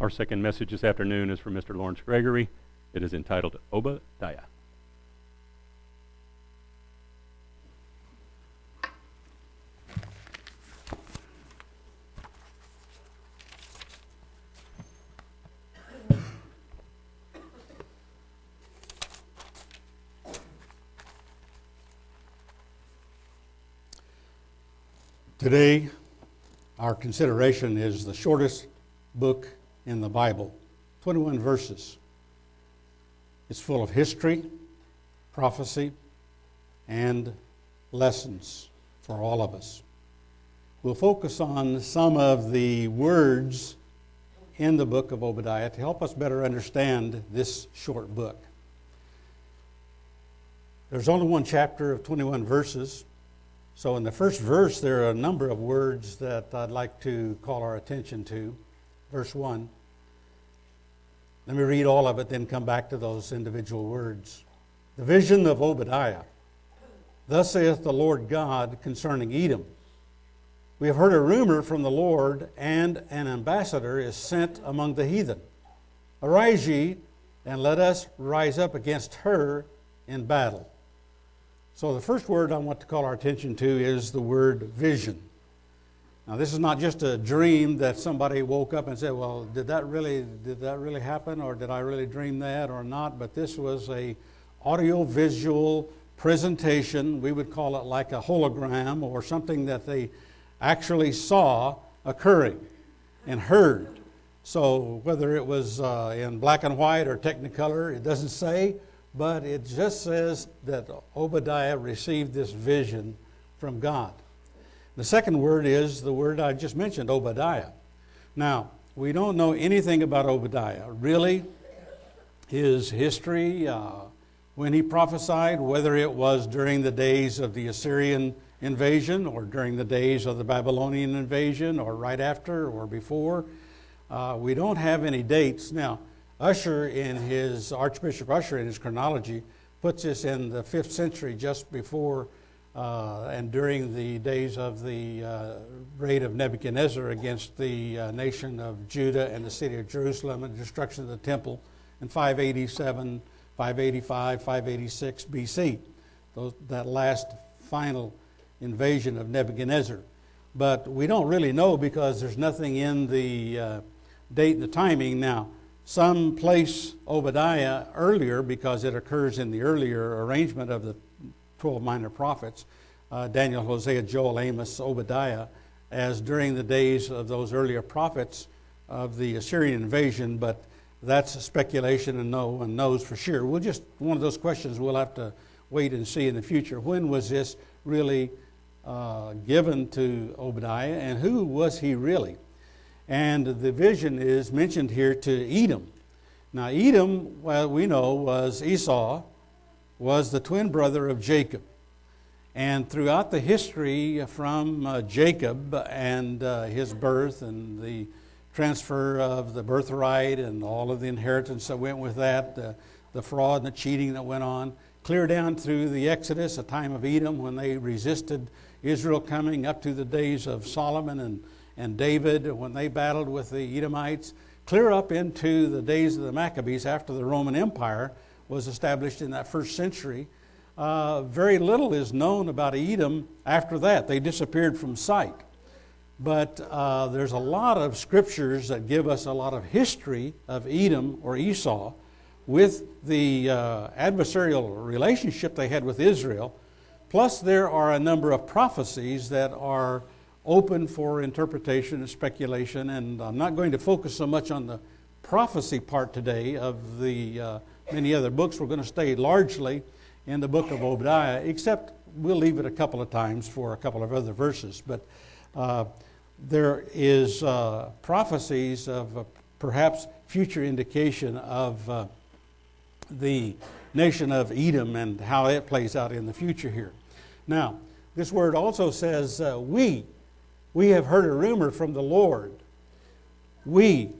Our second message this afternoon is from Mr. Lawrence Gregory. It is entitled Obadiah. Today, our consideration is the shortest book in the Bible 21 verses. It's full of history, prophecy, and lessons for all of us. We'll focus on some of the words in the book of Obadiah to help us better understand this short book. There's only one chapter of 21 verses, so, in the first verse, there are a number of words that I'd like to call our attention to. Verse 1. Let me read all of it, then come back to those individual words. The vision of Obadiah. Thus saith the Lord God concerning Edom. We have heard a rumor from the Lord, and an ambassador is sent among the heathen. Arise ye, and let us rise up against her in battle. So, the first word I want to call our attention to is the word vision. Now, this is not just a dream that somebody woke up and said, "Well, did that really did that really happen, or did I really dream that, or not?" But this was a audio-visual presentation. We would call it like a hologram or something that they actually saw occurring and heard. So, whether it was uh, in black and white or Technicolor, it doesn't say but it just says that Obadiah received this vision from God. The second word is the word I just mentioned, Obadiah. Now, we don't know anything about Obadiah. Really, his history, uh, when he prophesied, whether it was during the days of the Assyrian invasion or during the days of the Babylonian invasion or right after or before, uh, we don't have any dates. Now, Ussher, in his Archbishop Ussher, in his chronology, puts this in the fifth century, just before uh, and during the days of the uh, raid of Nebuchadnezzar against the uh, nation of Judah and the city of Jerusalem and the destruction of the temple in 587, 585, 586 BC. Those, that last final invasion of Nebuchadnezzar. But we don't really know because there's nothing in the uh, date and the timing now. Some place Obadiah earlier because it occurs in the earlier arrangement of the 12 minor prophets uh, Daniel, Hosea, Joel, Amos, Obadiah as during the days of those earlier prophets of the Assyrian invasion, but that's speculation and no one knows for sure. We'll just, one of those questions we'll have to wait and see in the future. When was this really uh, given to Obadiah and who was he really? And the vision is mentioned here to Edom. Now, Edom, well, we know, was Esau, was the twin brother of Jacob. And throughout the history from uh, Jacob and uh, his birth and the transfer of the birthright and all of the inheritance that went with that, the, the fraud and the cheating that went on, clear down through the Exodus, a time of Edom when they resisted Israel coming up to the days of Solomon and and David when they battled with the Edomites, clear up into the days of the Maccabees after the Roman Empire was established in that first century. Uh, very little is known about Edom after that. They disappeared from sight. But uh, there's a lot of scriptures that give us a lot of history of Edom or Esau with the uh, adversarial relationship they had with Israel. Plus, there are a number of prophecies that are open for interpretation and speculation, and I'm not going to focus so much on the prophecy part today of the uh, many other books. We're going to stay largely in the book of Obadiah, except we'll leave it a couple of times for a couple of other verses. But uh, there is uh, prophecies of perhaps future indication of uh, the nation of Edom and how it plays out in the future here. Now, this word also says uh, we we have heard a rumor from the Lord. We,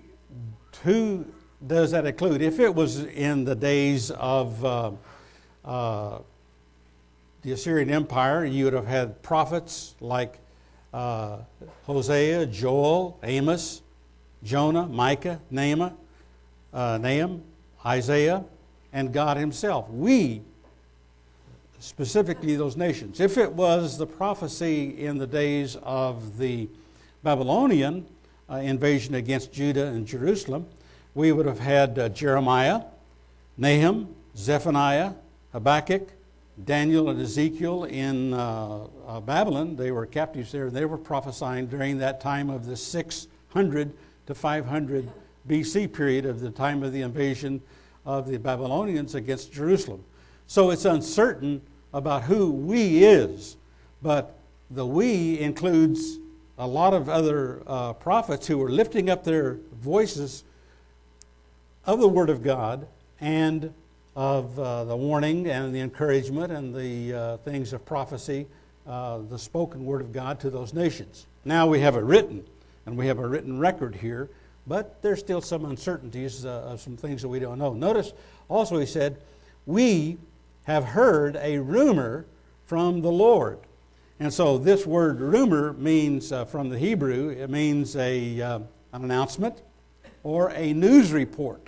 who does that include? If it was in the days of uh, uh, the Assyrian Empire, you would have had prophets like uh, Hosea, Joel, Amos, Jonah, Micah, Nahum, uh, Nahum, Isaiah, and God Himself. We, specifically those nations. If it was the prophecy in the days of the Babylonian uh, invasion against Judah and Jerusalem, we would have had uh, Jeremiah, Nahum, Zephaniah, Habakkuk, Daniel, and Ezekiel in uh, uh Babylon. They were captives there. And they were prophesying during that time of the 600 to 500 BC period of the time of the invasion of the Babylonians against Jerusalem. So it's uncertain about who we is, but the we includes a lot of other uh, prophets who were lifting up their voices of the Word of God and of uh, the warning and the encouragement and the uh, things of prophecy, uh, the spoken Word of God to those nations. Now we have it written, and we have a written record here, but there's still some uncertainties uh, of some things that we don't know. Notice also he said, We have heard a rumor from the Lord. And so this word rumor means, uh, from the Hebrew, it means a, uh, an announcement or a news report.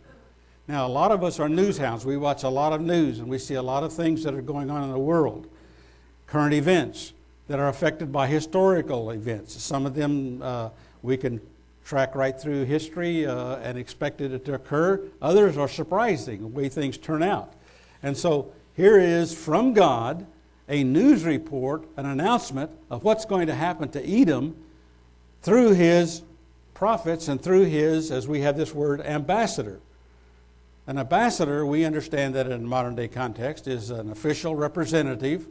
Now, a lot of us are news hounds. We watch a lot of news and we see a lot of things that are going on in the world, current events that are affected by historical events. Some of them uh, we can track right through history uh, and expected it to occur. Others are surprising the way things turn out. And so here is from God a news report, an announcement of what's going to happen to Edom through his prophets and through his, as we have this word, ambassador. An ambassador, we understand that in modern day context, is an official representative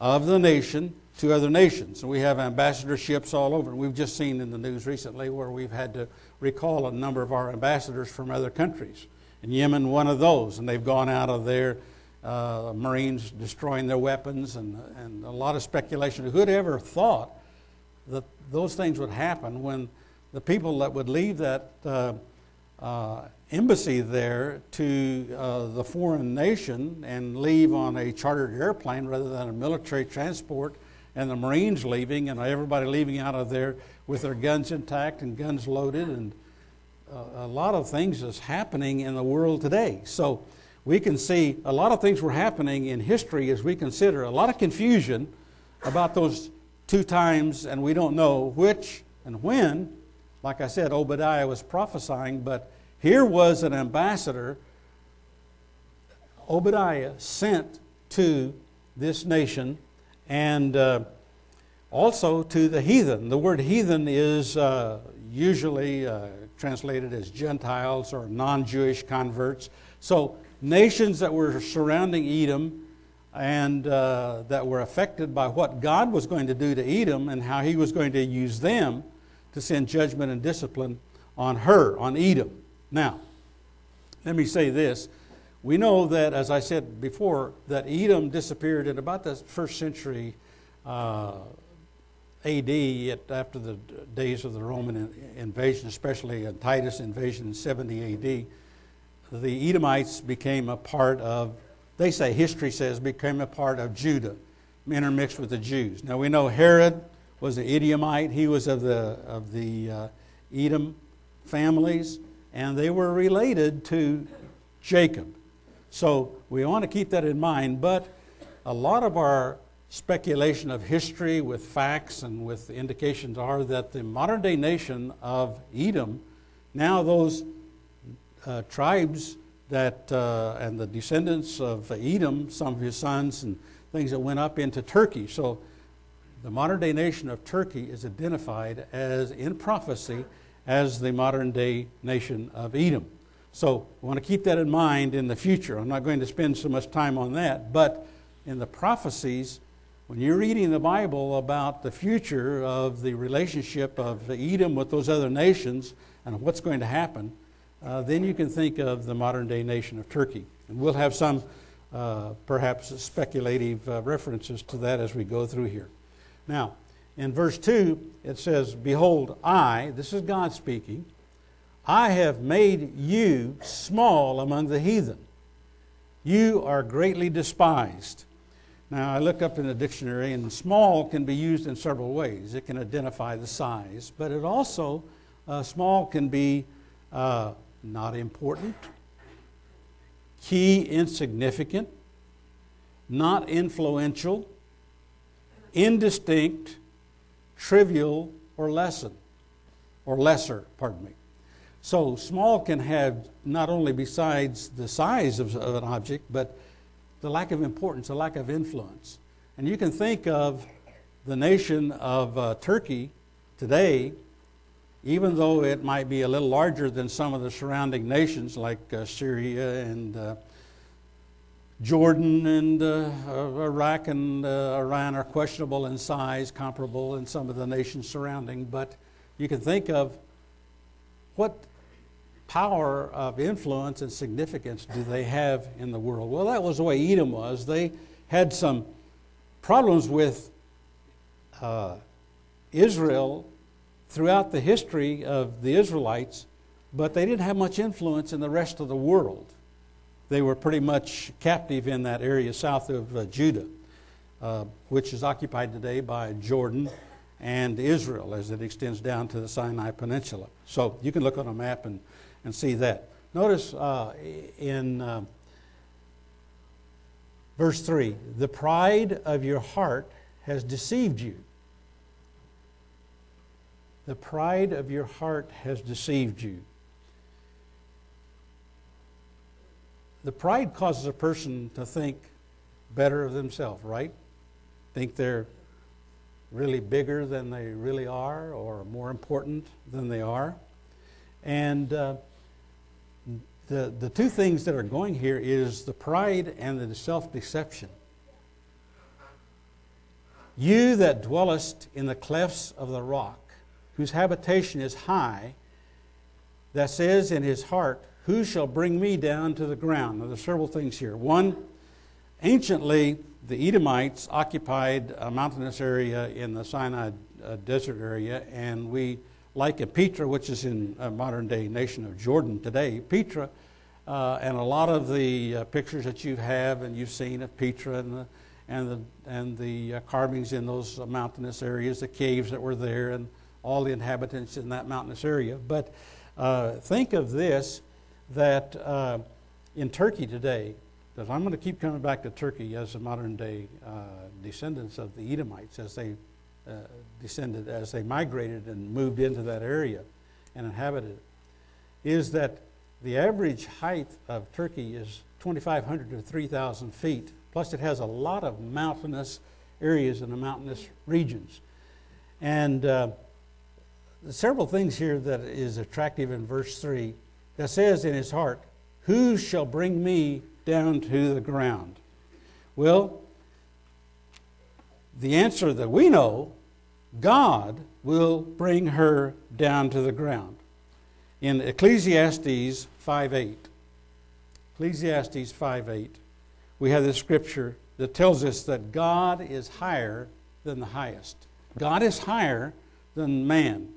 of the nation to other nations. And we have ambassadorships all over. And We've just seen in the news recently where we've had to recall a number of our ambassadors from other countries. In Yemen, one of those, and they've gone out of there, uh, Marines destroying their weapons, and, and a lot of speculation. Who'd ever thought that those things would happen when the people that would leave that uh, uh, embassy there to uh, the foreign nation and leave on a chartered airplane rather than a military transport, and the Marines leaving, and everybody leaving out of there with their guns intact and guns loaded, and uh, a lot of things is happening in the world today. So we can see a lot of things were happening in history as we consider a lot of confusion about those two times, and we don't know which and when. Like I said, Obadiah was prophesying, but here was an ambassador, Obadiah, sent to this nation and uh, also to the heathen. The word heathen is uh, usually uh, translated as Gentiles or non Jewish converts. So, nations that were surrounding Edom and uh, that were affected by what God was going to do to Edom and how he was going to use them to send judgment and discipline on her, on Edom. Now, let me say this. We know that, as I said before, that Edom disappeared in about the first century uh, AD, after the days of the Roman invasion, especially Titus invasion in 70 AD. The Edomites became a part of, they say, history says, became a part of Judah, intermixed with the Jews. Now we know Herod was an Edomite. He was of the, of the uh, Edom families and they were related to Jacob. So we want to keep that in mind, but a lot of our speculation of history with facts and with indications are that the modern day nation of Edom, now those uh, tribes that, uh, and the descendants of Edom, some of his sons and things that went up into Turkey. So the modern day nation of Turkey is identified as in prophecy as the modern day nation of Edom. So we want to keep that in mind in the future. I'm not going to spend so much time on that, but in the prophecies, when you're reading the Bible about the future of the relationship of Edom with those other nations and what's going to happen, uh, then you can think of the modern day nation of Turkey. And we'll have some uh, perhaps speculative uh, references to that as we go through here. Now, in verse 2, it says, Behold, I, this is God speaking, I have made you small among the heathen. You are greatly despised. Now, I look up in the dictionary, and small can be used in several ways. It can identify the size, but it also uh, small can be uh, not important, key insignificant, not influential, indistinct, trivial, or lesson, or lesser, pardon me. So small can have not only besides the size of, of an object, but the lack of importance, the lack of influence. And you can think of the nation of uh, Turkey today, even though it might be a little larger than some of the surrounding nations like uh, Syria and uh, Jordan and uh, Iraq and uh, Iran are questionable in size, comparable in some of the nations surrounding. But you can think of what power of influence and significance do they have in the world? Well, that was the way Edom was. They had some problems with uh, Israel throughout the history of the Israelites, but they didn't have much influence in the rest of the world. They were pretty much captive in that area south of uh, Judah, uh, which is occupied today by Jordan and Israel as it extends down to the Sinai Peninsula. So you can look on a map and, and see that. Notice uh, in uh, verse 3 the pride of your heart has deceived you. The pride of your heart has deceived you. The pride causes a person to think better of themselves, right? Think they're really bigger than they really are or more important than they are. And uh, the, the two things that are going here is the pride and the self deception. You that dwellest in the clefts of the rock, whose habitation is high, that says in his heart, Who shall bring me down to the ground? Now, there's several things here. One, anciently, the Edomites occupied a mountainous area in the Sinai uh, desert area, and we, like in Petra, which is in a modern day nation of Jordan today, Petra, uh, and a lot of the uh, pictures that you have and you've seen of Petra and the, and the, and the uh, carvings in those mountainous areas, the caves that were there, and all the inhabitants in that mountainous area. But uh, think of this that uh, in Turkey today, because I'm going to keep coming back to Turkey as a modern day uh, descendants of the Edomites as they uh, descended, as they migrated and moved into that area and inhabited it, is that the average height of Turkey is 2,500 to 3,000 feet. Plus, it has a lot of mountainous areas and the mountainous regions. And uh, several things here that is attractive in verse 3 that says in his heart, Who shall bring me down to the ground? Well, the answer that we know God will bring her down to the ground. In Ecclesiastes 5:8, Ecclesiastes 5:8, we have this scripture that tells us that God is higher than the highest. God is higher than man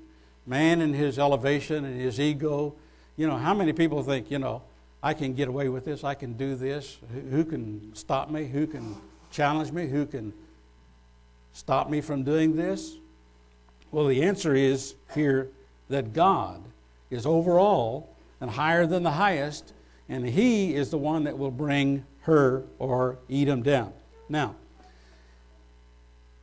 man in his elevation and his ego. You know, how many people think, you know, I can get away with this, I can do this? Who can stop me? Who can challenge me? Who can stop me from doing this? Well, the answer is here that God is over all and higher than the highest, and He is the one that will bring her or Edom down. Now,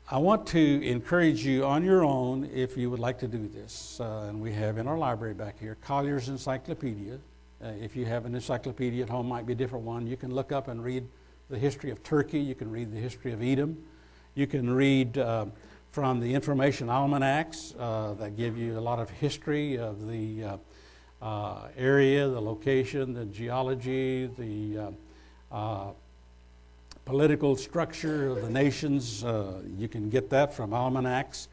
I want to encourage you on your own if you would like to do this. Uh, and we have in our library back here Collier's Encyclopedia. Uh, if you have an encyclopedia at home, might be a different one. You can look up and read the history of Turkey. You can read the history of Edom. You can read uh, from the information almanacs uh, that give you a lot of history of the uh, uh, area, the location, the geology, the political structure of the nations. Uh, you can get that from almanacs,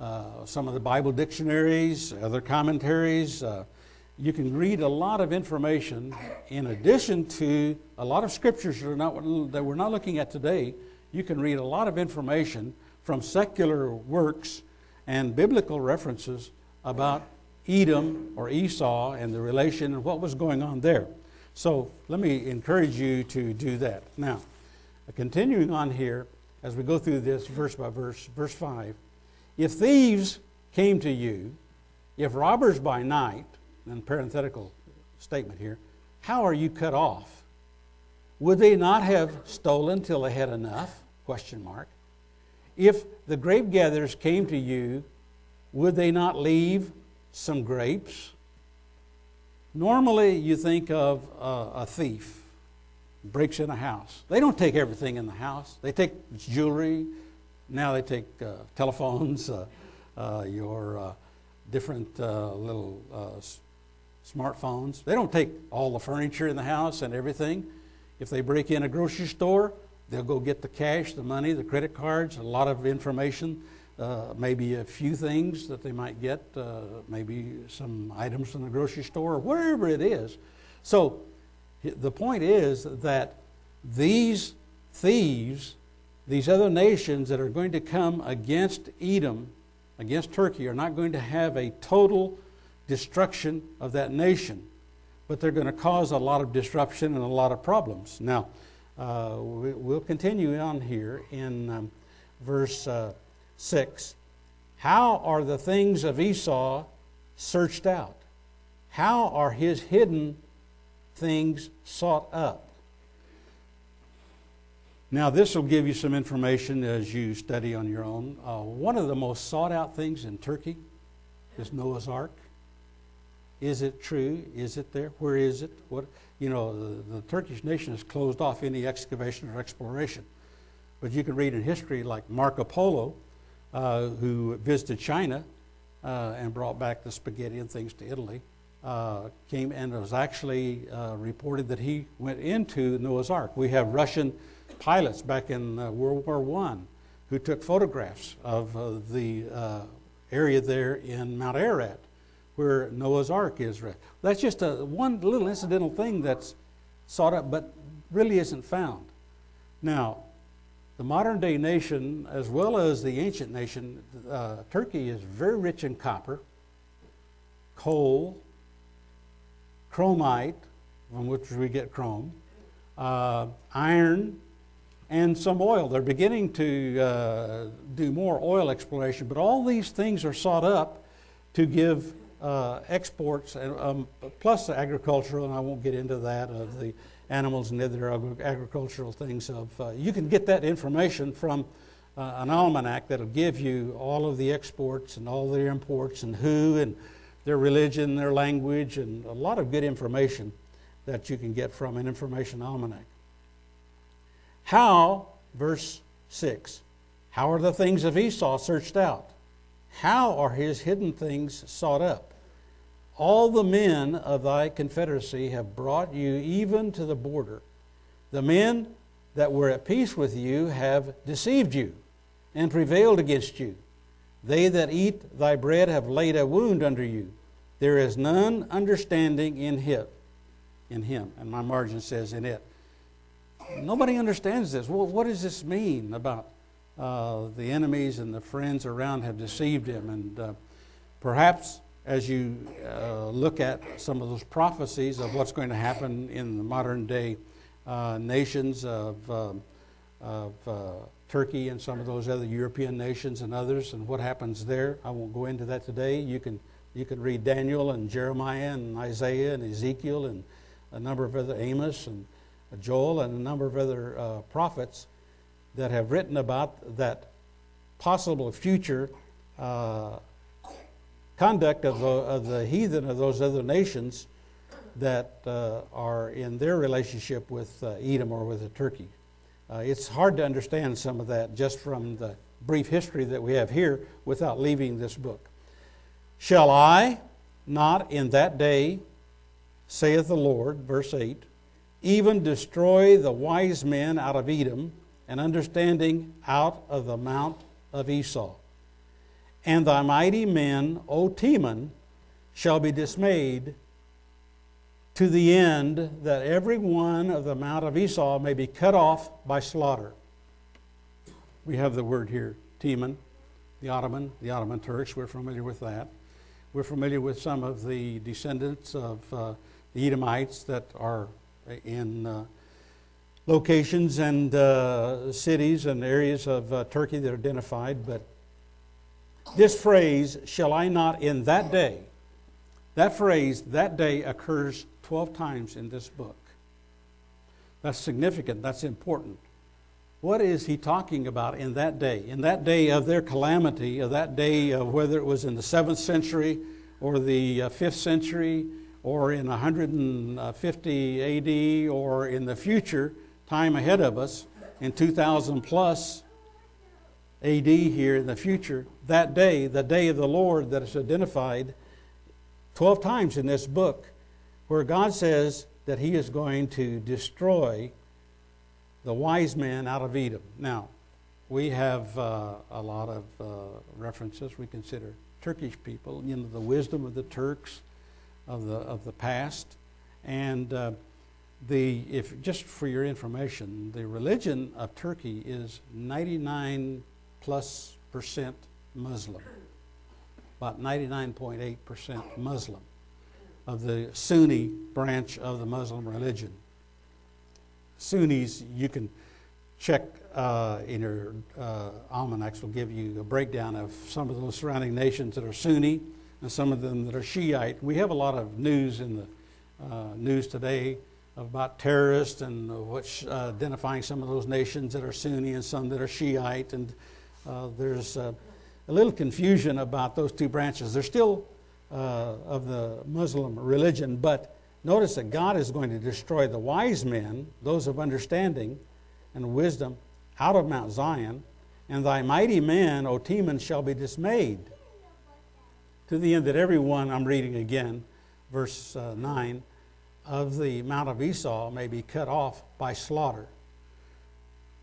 uh, some of the Bible dictionaries, other commentaries. Uh, you can read a lot of information in addition to a lot of scriptures that, not, that we're not looking at today. You can read a lot of information from secular works and biblical references about Edom or Esau and the relation and what was going on there. So let me encourage you to do that. Now, Continuing on here, as we go through this verse by verse, verse 5 If thieves came to you If robbers by night, and parenthetical statement here, how are you cut off? Would they not have stolen till they had enough? Question mark. If the grape gatherers came to you, would they not leave some grapes? Normally, you think of a thief breaks in a house. They don't take everything in the house. They take jewelry. Now they take uh, telephones, uh, uh your uh, different uh, little smartphones. They don't take all the furniture in the house and everything. If they break in a grocery store, they'll go get the cash, the money, the credit cards, a lot of information, uh, maybe a few things that they might get, uh, maybe some items from the grocery store, or wherever it is. So the point is that these thieves, these other nations that are going to come against Edom, against Turkey, are not going to have a total destruction of that nation, but they're going to cause a lot of disruption and a lot of problems. Now, uh, we, will continue on here in um, verse uh, 6. How are the things of Esau searched out? How are his hidden things sought up? Now, this will give you some information as you study on your own. Uh, one of the most sought out things in Turkey is Noah's Ark. Is it true? Is it there? Where is it? What you know, the, the Turkish nation has closed off any excavation or exploration. But you can read in history, like Marco Polo, uh, who visited China uh, and brought back the spaghetti and things to Italy, uh, came and it was actually uh, reported that he went into Noah's Ark. We have Russian pilots back in uh, World War I who took photographs of uh, the area there in Mount Ararat where Noah's Ark is. That's just a one little incidental thing that's sought up, but really isn't found. Now, the modern day nation, as well as the ancient nation, uh, Turkey is very rich in copper, coal, chromite, from which we get chrome, uh, iron, and some oil. They're beginning to uh, do more oil exploration, but all these things are sought up to give uh, exports, um, plus the agricultural, and I won't get into that, of the animals and other agricultural things. Of uh, You can get that information from uh, an almanac that'll give you all of the exports and all the imports and who and their religion, their language, and a lot of good information that you can get from an information almanac. How, verse 6, how are the things of Esau searched out? How are his hidden things sought up? All the men of thy confederacy have brought you even to the border. The men that were at peace with you have deceived you and prevailed against you. They that eat thy bread have laid a wound under you. There is none understanding in him. In him. And my margin says in it. Nobody understands this. Well, what does this mean about uh, the enemies and the friends around have deceived him? And uh, perhaps as you uh, look at some of those prophecies of what's going to happen in the modern day uh, nations of, uh, of uh, Turkey and some of those other European nations and others, and what happens there. I won't go into that today. You can, you can read Daniel and Jeremiah and Isaiah and Ezekiel and a number of other Amos and Joel and a number of other uh, prophets that have written about that possible future uh, conduct of the, of the heathen of those other nations that uh, are in their relationship with uh, Edom or with Turkey. Uh, it's hard to understand some of that just from the brief history that we have here without leaving this book. Shall I not in that day, saith the Lord, verse 8, even destroy the wise men out of Edom and understanding out of the mount of Esau? And thy mighty men, O Teman, shall be dismayed to the end that every one of the mount of Esau may be cut off by slaughter. We have the word here, Teman, the Ottoman, the Ottoman Turks. We're familiar with that. We're familiar with some of the descendants of uh, the Edomites that are in uh, locations and uh, cities and areas of uh, Turkey that are identified, but this phrase, shall I not in that day, That phrase, that day, occurs 12 times in this book. That's significant, that's important. What is he talking about in that day? In that day of their calamity, of that day of whether it was in the 7th century or the uh, 5th century or in 150 AD or in the future time ahead of us in 2000 plus AD here in the future, that day, the day of the Lord that is identified 12 times in this book, where God says that He is going to destroy the wise men out of Edom. Now, we have uh, a lot of uh, references. We consider Turkish people, you know, the wisdom of the Turks of the of the past, and uh, the if just for your information, the religion of Turkey is 99 plus percent Muslim, about 99.8 percent Muslim of the Sunni branch of the Muslim religion. Sunnis, you can check uh, in your uh, almanacs, will give you a breakdown of some of those surrounding nations that are Sunni and some of them that are Shiite. We have a lot of news in the uh, news today about terrorists and what's uh, identifying some of those nations that are Sunni and some that are Shiite. And uh, there's uh, a little confusion about those two branches. They're still of the Muslim religion, but Notice that God is going to destroy the wise men, those of understanding and wisdom, out of Mount Zion, and thy mighty men, O Teman, shall be dismayed. To the end that everyone, I'm reading again, verse uh, 9, of the Mount of Esau may be cut off by slaughter.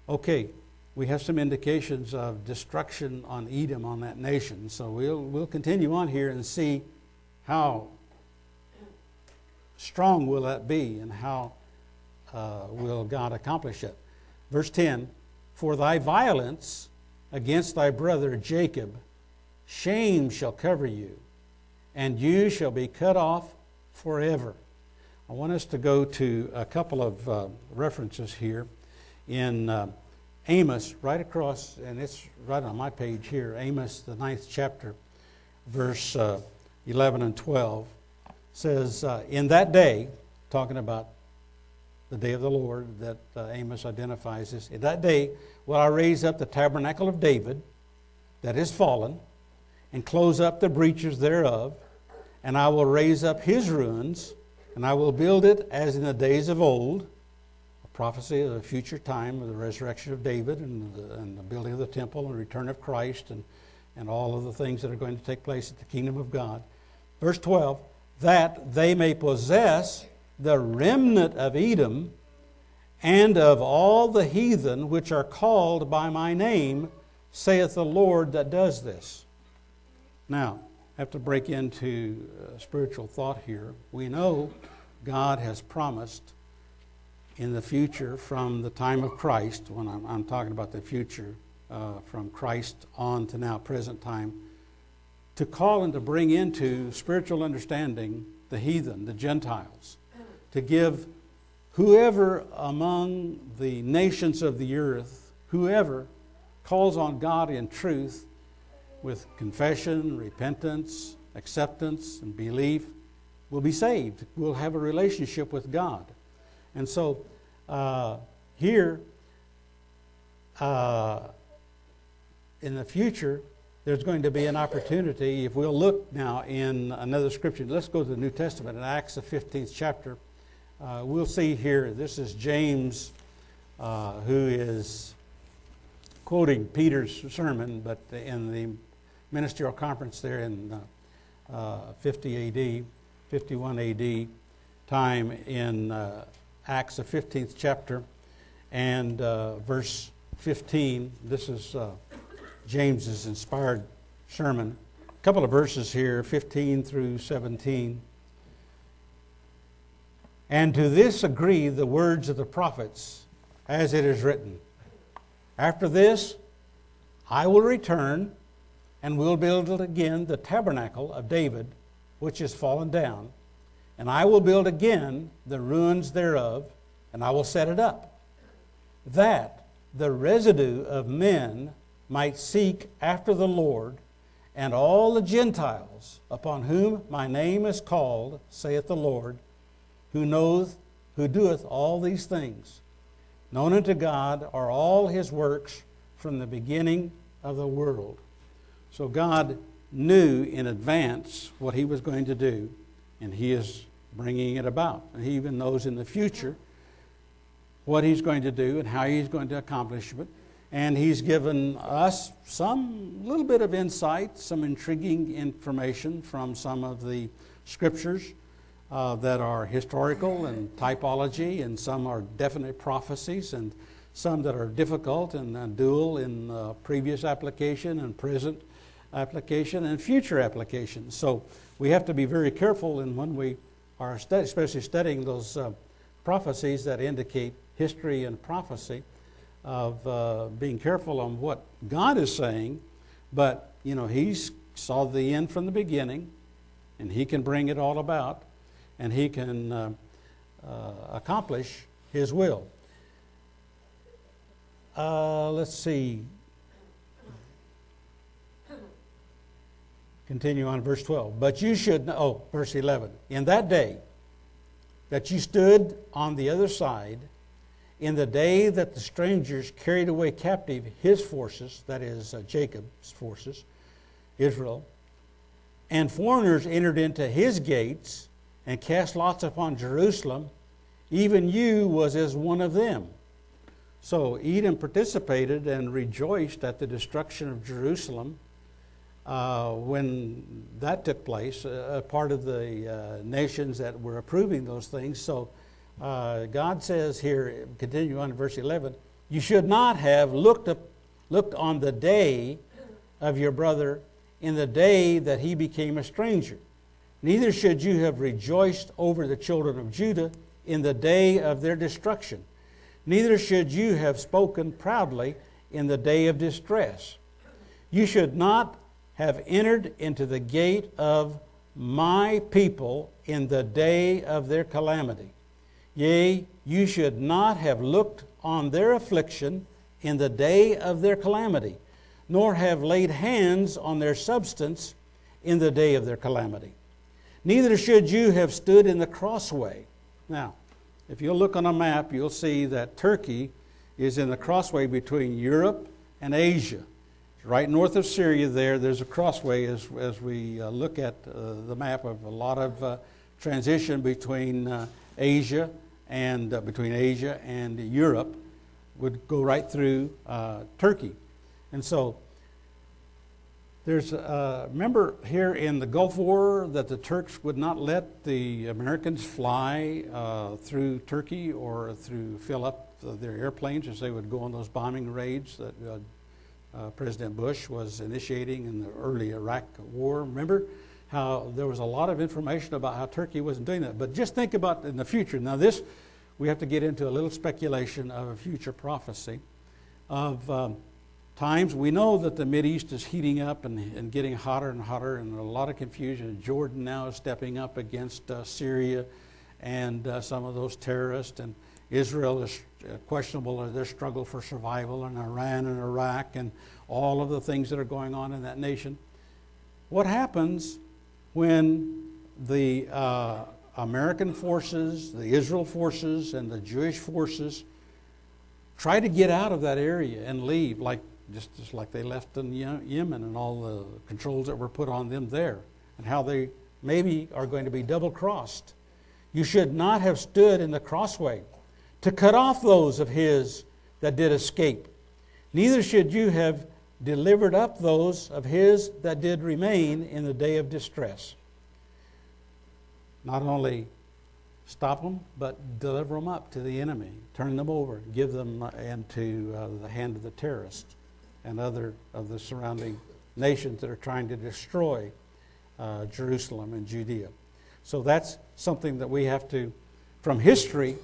Okay, we have some indications of destruction on Edom, on that nation. So we'll, we'll continue on here and see how strong will that be, and how uh, will God accomplish it? Verse 10 For thy violence against thy brother Jacob, shame shall cover you, and you shall be cut off forever. I want us to go to a couple of uh, references here in uh, Amos, right across, and it's right on my page here, Amos, the ninth chapter, verse uh, 11 and 12 says, uh, In that day, talking about the day of the Lord that uh, Amos identifies this, in that day will I raise up the tabernacle of David that is fallen, and close up the breaches thereof, and I will raise up his ruins, and I will build it as in the days of old. A prophecy of the future time of the resurrection of David and the, and the building of the temple and return of Christ and, and all of the things that are going to take place at the kingdom of God. Verse 12 that they may possess the remnant of Edom and of all the heathen which are called by my name, saith the Lord that does this. Now, I have to break into spiritual thought here. We know God has promised in the future from the time of Christ, when I'm, I'm talking about the future uh, from Christ on to now, present time, to call and to bring into spiritual understanding the heathen, the Gentiles, to give whoever among the nations of the earth, whoever calls on God in truth with confession, repentance, acceptance, and belief, will be saved, will have a relationship with God. And so uh, here, uh, in the future, there's going to be an opportunity. If we'll look now in another scripture, let's go to the New Testament in Acts, the 15th chapter. Uh, we'll see here, this is James uh, who is quoting Peter's sermon, but in the ministerial conference there in uh, uh 50 AD, 51 AD time in uh, Acts, the 15th chapter, and uh, verse 15. This is James's inspired sermon. A couple of verses here, 15 through 17. And to this agree the words of the prophets, as it is written. After this, I will return and will build again the tabernacle of David, which is fallen down, and I will build again the ruins thereof, and I will set it up, that the residue of men might seek after the Lord and all the Gentiles upon whom my name is called, saith the Lord, who knoweth, who doeth all these things. Known unto God are all his works from the beginning of the world. So God knew in advance what he was going to do, and he is bringing it about. And he even knows in the future what he's going to do and how he's going to accomplish it. And he's given us some little bit of insight, some intriguing information from some of the scriptures uh, that are historical and typology, and some are definite prophecies, and some that are difficult and uh, dual in uh, previous application and present application and future application. So we have to be very careful in when we are study, especially studying those uh, prophecies that indicate history and prophecy of uh, being careful on what God is saying, but you know He saw the end from the beginning, and He can bring it all about, and He can uh, uh, accomplish His will. Uh, let's see. Continue on verse 12. But you should oh, verse 11. In that day that you stood on the other side, in the day that the strangers carried away captive his forces, that is, uh, Jacob's forces, Israel, and foreigners entered into his gates and cast lots upon Jerusalem, even you was as one of them. So Edom participated and rejoiced at the destruction of Jerusalem uh, when that took place, a part of the uh, nations that were approving those things. So uh, God says here, continue on verse 11, you should not have looked, up, looked on the day of your brother in the day that he became a stranger. Neither should you have rejoiced over the children of Judah in the day of their destruction. Neither should you have spoken proudly in the day of distress. You should not have entered into the gate of my people in the day of their calamity. Yea, you should not have looked on their affliction in the day of their calamity, nor have laid hands on their substance in the day of their calamity. Neither should you have stood in the crossway. Now, if you look on a map, you'll see that Turkey is in the crossway between Europe and Asia right north of Syria there, there's a crossway as, as we uh, look at uh, the map of a lot of uh, transition between uh, Asia and uh, between Asia and Europe would go right through uh, Turkey. And so there's, remember here in the Gulf War that the Turks would not let the Americans fly through Turkey or through fill up their airplanes as they would go on those bombing raids that uh, President Bush was initiating in the early Iraq war. Remember how there was a lot of information about how Turkey wasn't doing that. But just think about in the future. Now, this, we have to get into a little speculation of a future prophecy of um, times. We know that the East is heating up and, and getting hotter and hotter, and a lot of confusion. Jordan now is stepping up against uh, Syria and uh, some of those terrorists. And Israel is uh, questionable in their struggle for survival, and Iran and Iraq, and all of the things that are going on in that nation. What happens when the uh, American forces, the Israel forces, and the Jewish forces try to get out of that area and leave, like just, just like they left in Yemen and all the controls that were put on them there, and how they maybe are going to be double crossed. You should not have stood in the crossway to cut off those of his that did escape. Neither should you have delivered up those of his that did remain in the day of distress. Not only stop them, but deliver them up to the enemy, turn them over, give them into uh, the hand of the terrorists and other of the surrounding nations that are trying to destroy uh, Jerusalem and Judea. So that's something that we have to, from history,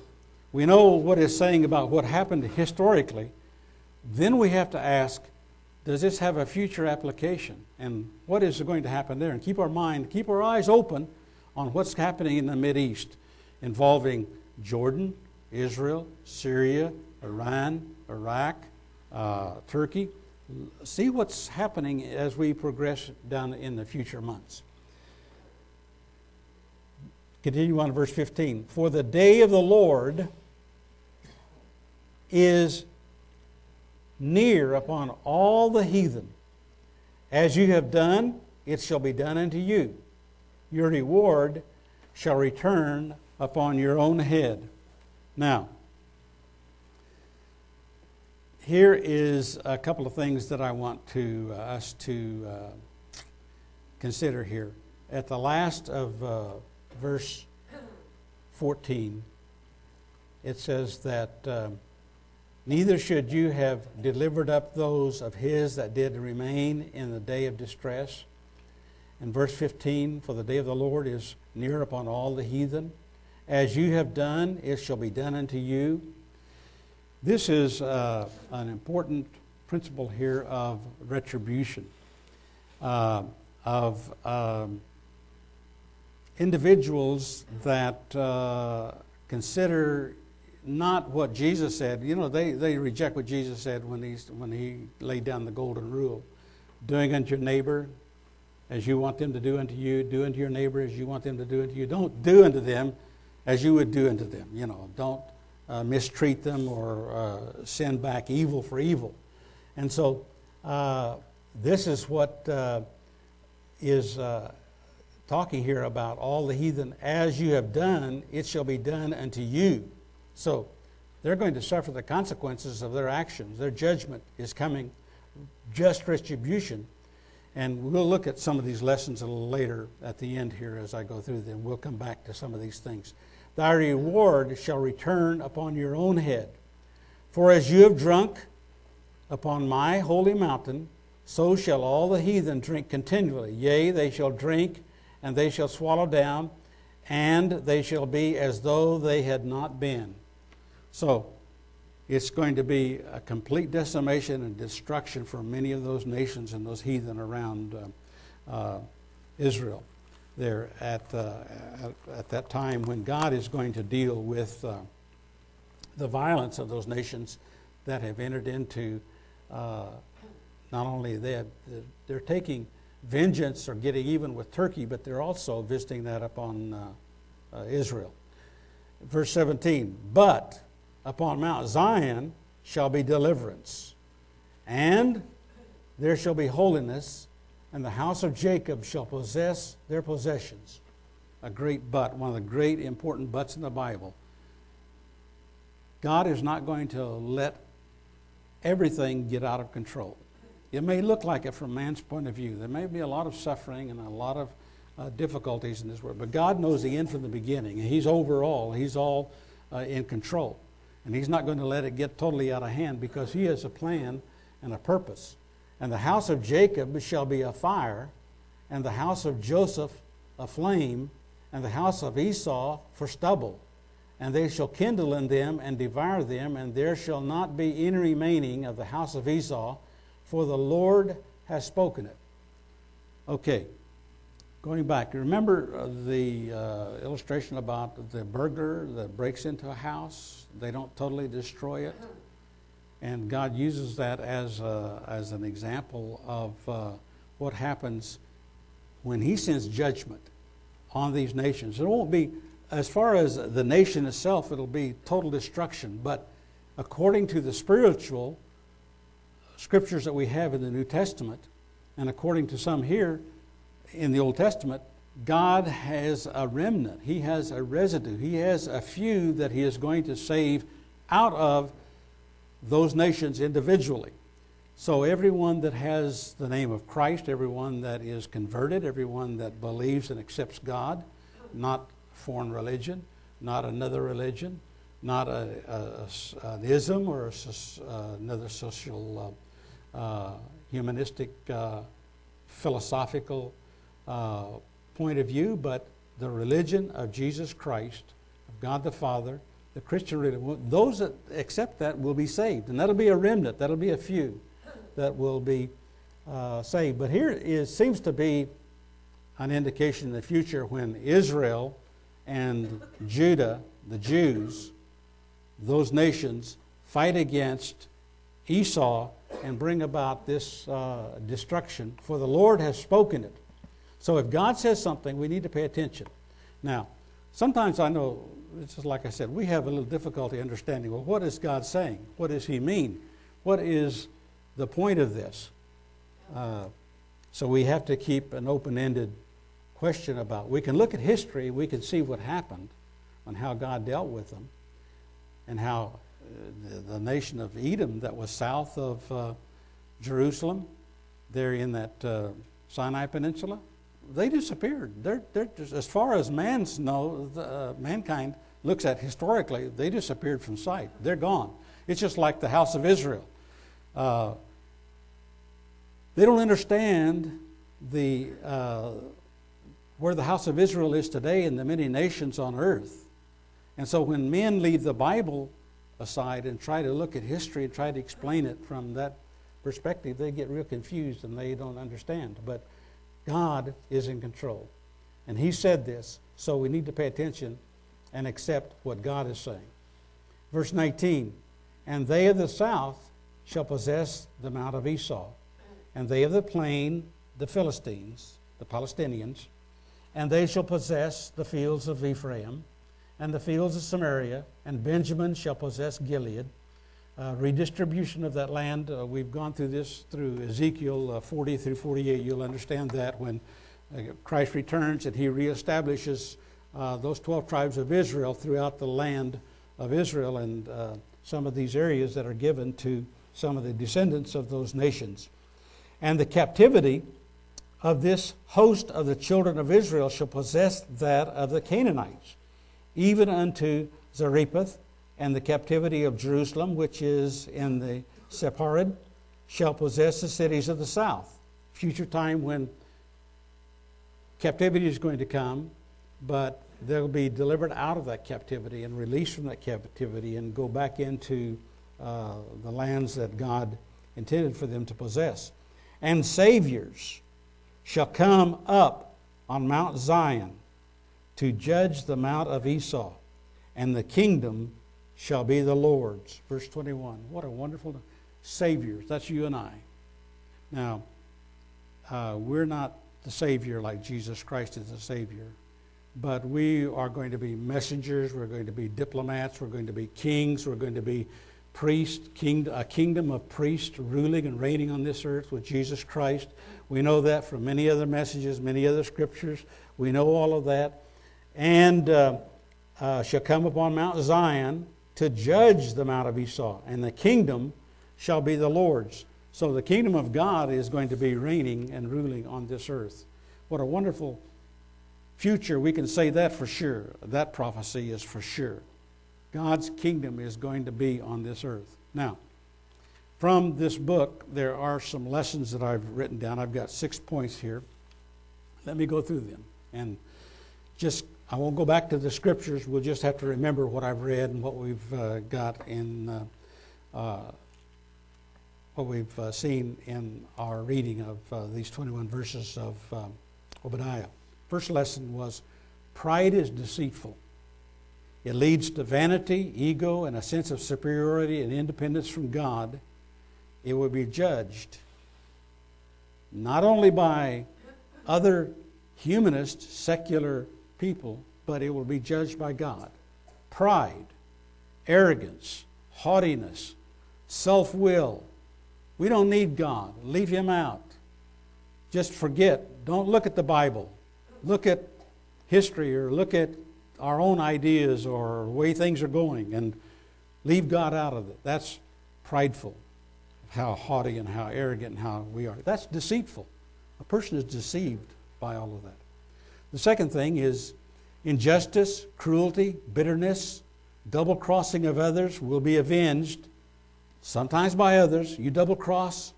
we know what it's saying about what happened historically. Then we have to ask, does this have a future application? And what is going to happen there? And keep our mind, keep our eyes open on what's happening in the Mid East involving Jordan, Israel, Syria, Iran, Iraq, uh, Turkey. see what's happening as we progress down in the future months. Continue on verse 15. For the day of the Lord is near upon all the heathen. As you have done, it shall be done unto you. Your reward shall return upon your own head. Now, here is a couple of things that I want to uh, us to uh, consider here. At the last of uh, verse 14, it says that um, neither should you have delivered up those of his that did remain in the day of distress. And verse 15, for the day of the Lord is near upon all the heathen. As you have done, it shall be done unto you. This is uh, an important principle here of retribution, uh, of um, individuals that uh, consider not what Jesus said. You know, they, they reject what Jesus said when, he's, when he laid down the golden rule doing unto your neighbor as you want them to do unto you, do unto your neighbor as you want them to do unto you. Don't do unto them as you would do unto them. You know, don't uh, mistreat them or uh, send back evil for evil. And so, uh, this is what uh, is uh, talking here about all the heathen. As you have done, it shall be done unto you. So, they're going to suffer the consequences of their actions. Their judgment is coming, just retribution. And we'll look at some of these lessons a little later at the end here as I go through them. We'll come back to some of these things. Thy reward shall return upon your own head. For as you have drunk upon my holy mountain, so shall all the heathen drink continually. Yea, they shall drink, and they shall swallow down, and they shall be as though they had not been. So, it's going to be a complete decimation and destruction for many of those nations and those heathen around uh, uh, Israel there at, uh, at, at, that time when God is going to deal with uh, the violence of those nations that have entered into uh, not only that, they're taking vengeance or getting even with Turkey, but they're also visiting that upon uh, Israel. Verse 17, but upon Mount Zion shall be deliverance, and there shall be holiness and the house of Jacob shall possess their possessions. A great but, one of the great important buts in the Bible. God is not going to let everything get out of control. It may look like it from man's point of view. There may be a lot of suffering and a lot of uh, difficulties in this world, but God knows the end from the beginning, He's over all. He's all uh, in control. And He's not going to let it get totally out of hand because He has a plan and a purpose. And the house of Jacob shall be a fire, and the house of Joseph a flame, and the house of Esau for stubble. And they shall kindle in them and devour them, and there shall not be any remaining of the house of Esau, for the Lord has spoken it. Okay, going back, remember uh, the uh, illustration about the burglar that breaks into a house? They don't totally destroy it. And God uses that as, a, as an example of uh, what happens when He sends judgment on these nations. It won't be, as far as the nation itself, it'll be total destruction. But according to the spiritual scriptures that we have in the New Testament, and according to some here in the Old Testament, God has a remnant. He has a residue. He has a few that He is going to save out of those nations individually. So, everyone that has the name of Christ, everyone that is converted, everyone that believes and accepts God, not foreign religion, not another religion, not a, a, a an ism or a, uh, another social, uh, uh, humanistic, uh, philosophical uh, point of view, but the religion of Jesus Christ, of God the Father, the Christian religion, those that accept that will be saved. And that'll be a remnant, that'll be a few that will be uh, saved. But here is, seems to be an indication in the future when Israel and Judah, the Jews, those nations, fight against Esau and bring about this uh, destruction, for the Lord has spoken it. So if God says something, we need to pay attention. Now, sometimes I know, it's just like I said, we have a little difficulty understanding well, what is God saying? What does He mean? What is the point of this? Uh, so we have to keep an open ended question about. We can look at history, we can see what happened and how God dealt with them, and how uh, the, nation of Edom that was south of uh, Jerusalem, there in that uh, Sinai Peninsula, they disappeared. They're, they're just, as far as man's know, uh, mankind looks at historically, they disappeared from sight. They're gone. It's just like the house of Israel. Uh, they don't understand the uh, where the house of Israel is today and the many nations on earth. And so when men leave the Bible aside and try to look at history and try to explain it from that perspective, they get real confused and they don't understand. But God is in control. And He said this, so we need to pay attention and accept what God is saying. Verse 19 And they of the south shall possess the mount of Esau, and they of the plain, the Philistines, the Palestinians, and they shall possess the fields of Ephraim, and the fields of Samaria, and Benjamin shall possess Gilead. Uh, redistribution of that land, uh, we've gone through this through Ezekiel uh, 40 through 48. You'll understand that when uh, Christ returns and he reestablishes uh, those 12 tribes of Israel throughout the land of Israel and uh, some of these areas that are given to some of the descendants of those nations. And the captivity of this host of the children of Israel shall possess that of the Canaanites, even unto Zarephath, and the captivity of Jerusalem, which is in the Sepharad, shall possess the cities of the south. Future time when captivity is going to come, but they'll be delivered out of that captivity and released from that captivity and go back into uh, the lands that God intended for them to possess. And saviors shall come up on Mount Zion to judge the mount of Esau, and the kingdom shall be the Lord's. Verse 21. What a wonderful Savior. That's you and I. Now, uh, we're not the Savior like Jesus Christ is the Savior, but we are going to be messengers, we're going to be diplomats, we're going to be kings, we're going to be priest, king, a kingdom of priests ruling and reigning on this earth with Jesus Christ. We know that from many other messages, many other scriptures. We know all of that. And uh, uh, shall come upon Mount Zion to judge the Mount of Esau, and the kingdom shall be the Lord's. So the kingdom of God is going to be reigning and ruling on this earth. What a wonderful future. We can say that for sure. That prophecy is for sure. God's kingdom is going to be on this earth. Now, from this book, there are some lessons that I've written down. I've got six points here. Let me go through them. And just, I won't go back to the scriptures. We'll just have to remember what I've read and what we've uh, got in, uh, uh, what we've uh, seen in our reading of uh, these 21 verses of Obadiah. First lesson was pride is deceitful. It leads to vanity, ego, and a sense of superiority and independence from God. It will be judged not only by other humanist, secular people, but it will be judged by God. Pride, arrogance, haughtiness, self will. We don't need God. Leave Him out. Just forget. Don't look at the Bible. Look at history or look at our own ideas or the way things are going and leave God out of it. That's prideful, how haughty and how arrogant and how we are. That's deceitful. A person is deceived by all of that. The second thing is injustice, cruelty, bitterness, double crossing of others will be avenged, sometimes by others. You double cross,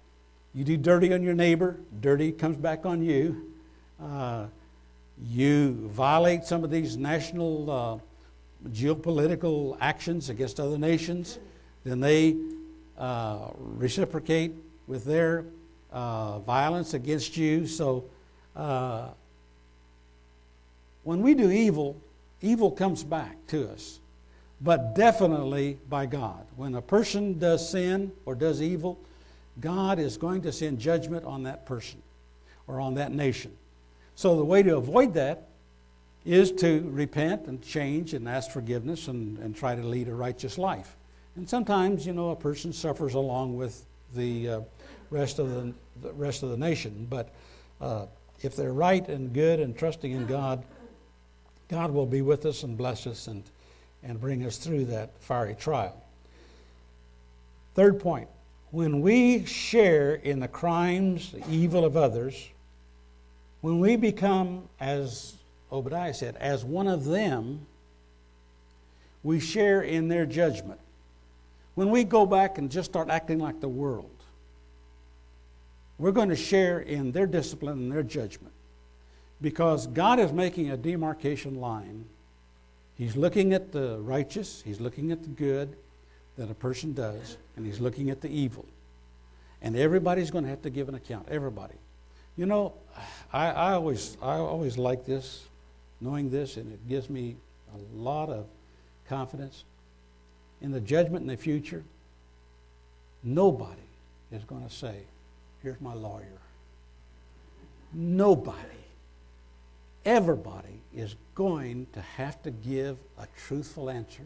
you do dirty on your neighbor, dirty comes back on you. Uh, you violate some of these national uh, geopolitical actions against other nations, then they uh, reciprocate with their uh, violence against you. So uh, when we do evil, evil comes back to us. but definitely by God. When a person does sin or does evil, God is going to send judgment on that person or on that nation. So the way to avoid that is to repent and change and ask forgiveness and, and try to lead a righteous life. And sometimes, you know, a person suffers along with the uh, rest of the, the, rest of the nation. But uh, if they're right and good and trusting in God, God will be with us and bless us and, and bring us through that fiery trial. Third point when we share in the crimes, the evil of others, when we become, as Obadiah said, as one of them, we share in their judgment. When we go back and just start acting like the world, we're going to share in their discipline and their judgment. Because God is making a demarcation line. He's looking at the righteous, He's looking at the good that a person does, and He's looking at the evil. And everybody's going to have to give an account. Everybody. You know, I, I always I always like this, knowing this, and it gives me a lot of confidence in the judgment in the future. Nobody is going to say, Here's my lawyer. Nobody, everybody is going to have to give a truthful answer.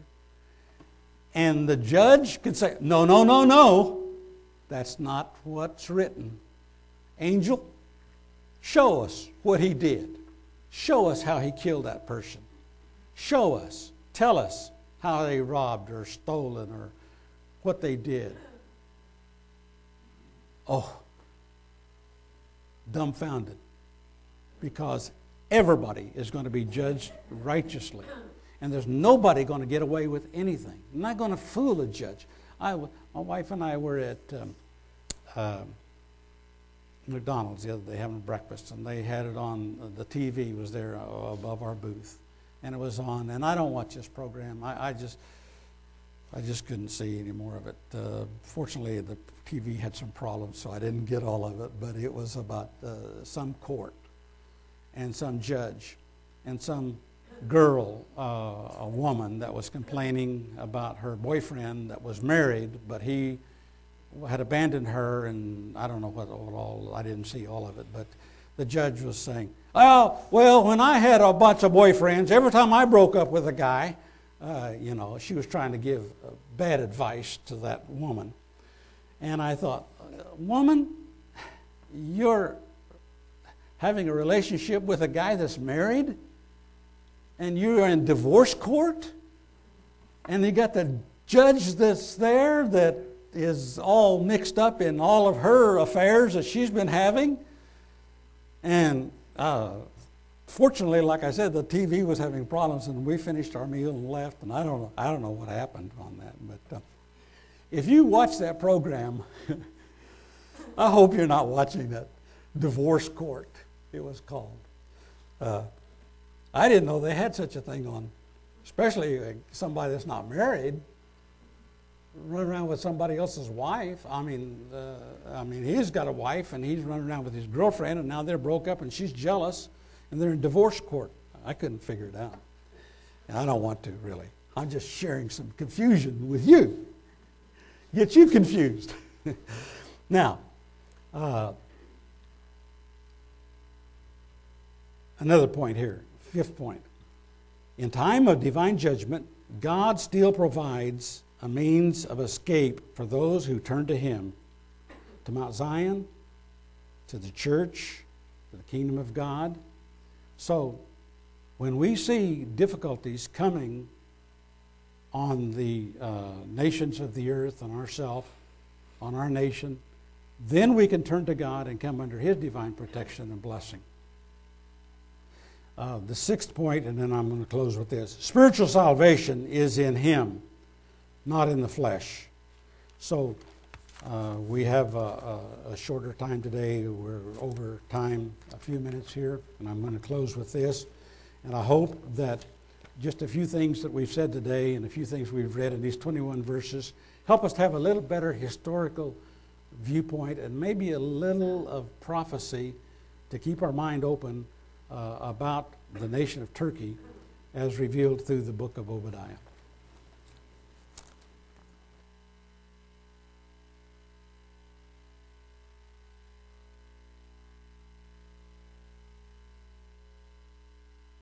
And the judge could say, No, no, no, no. That's not what's written. Angel, show us what he did. Show us how he killed that person. Show us. Tell us how they robbed or stolen or what they did. Oh, dumbfounded because everybody is going to be judged righteously. And there's nobody going to get away with anything. I'm not going to fool a judge. I, my wife and I were at um, uh, McDonald's the other day having breakfast, and they had it on, the TV was there uh, above our booth. And it was on, and I don't watch this program. I, I just, I just couldn't see any more of it. Uh, fortunately, the TV had some problems, so I didn't get all of it, but it was about uh, some court and some judge and some girl, uh, a woman, that was complaining about her boyfriend that was married, but he had abandoned her, and I don't know what, all, I didn't see all of it, but the judge was saying, Oh, well, when I had a bunch of boyfriends, every time I broke up with a guy, uh, you know, she was trying to give uh, bad advice to that woman. And I thought, woman, you're having a relationship with a guy that's married, and you're in divorce court, and you got the judge that's there that is all mixed up in all of her affairs that she's been having. And uh, fortunately, like I said, the TV was having problems, and we finished our meal and left. And I don't know, I don't know what happened on that, but. Uh, if you watch that program, I hope you're not watching that divorce court, it was called. Uh, I didn't know they had such a thing on, especially somebody that's not married. Run around with somebody else's wife. I mean, uh, I mean, he's got a wife and he's running around with his girlfriend, and now they're broke up and she's jealous, and they're in divorce court. I couldn't figure it out. And I don't want to really. I'm just sharing some confusion with you get you confused. now, uh, another point here, fifth point. In time of divine judgment, God still provides a means of escape for those who turn to Him, to Mount Zion, to the church, to the kingdom of God. So, when we see difficulties coming on the uh, nations of the earth, on ourselves, on our nation, then we can turn to God and come under His divine protection and blessing. Uh, the sixth point, and then I'm going to close with this spiritual salvation is in Him, not in the flesh. So uh, we have a, a, a, shorter time today. We're over time a few minutes here, and I'm going to close with this. And I hope that just a few things that we've said today and a few things we've read in these 21 verses help us to have a little better historical viewpoint and maybe a little of prophecy to keep our mind open Uh, about the nation of Turkey as revealed through the book of Obadiah.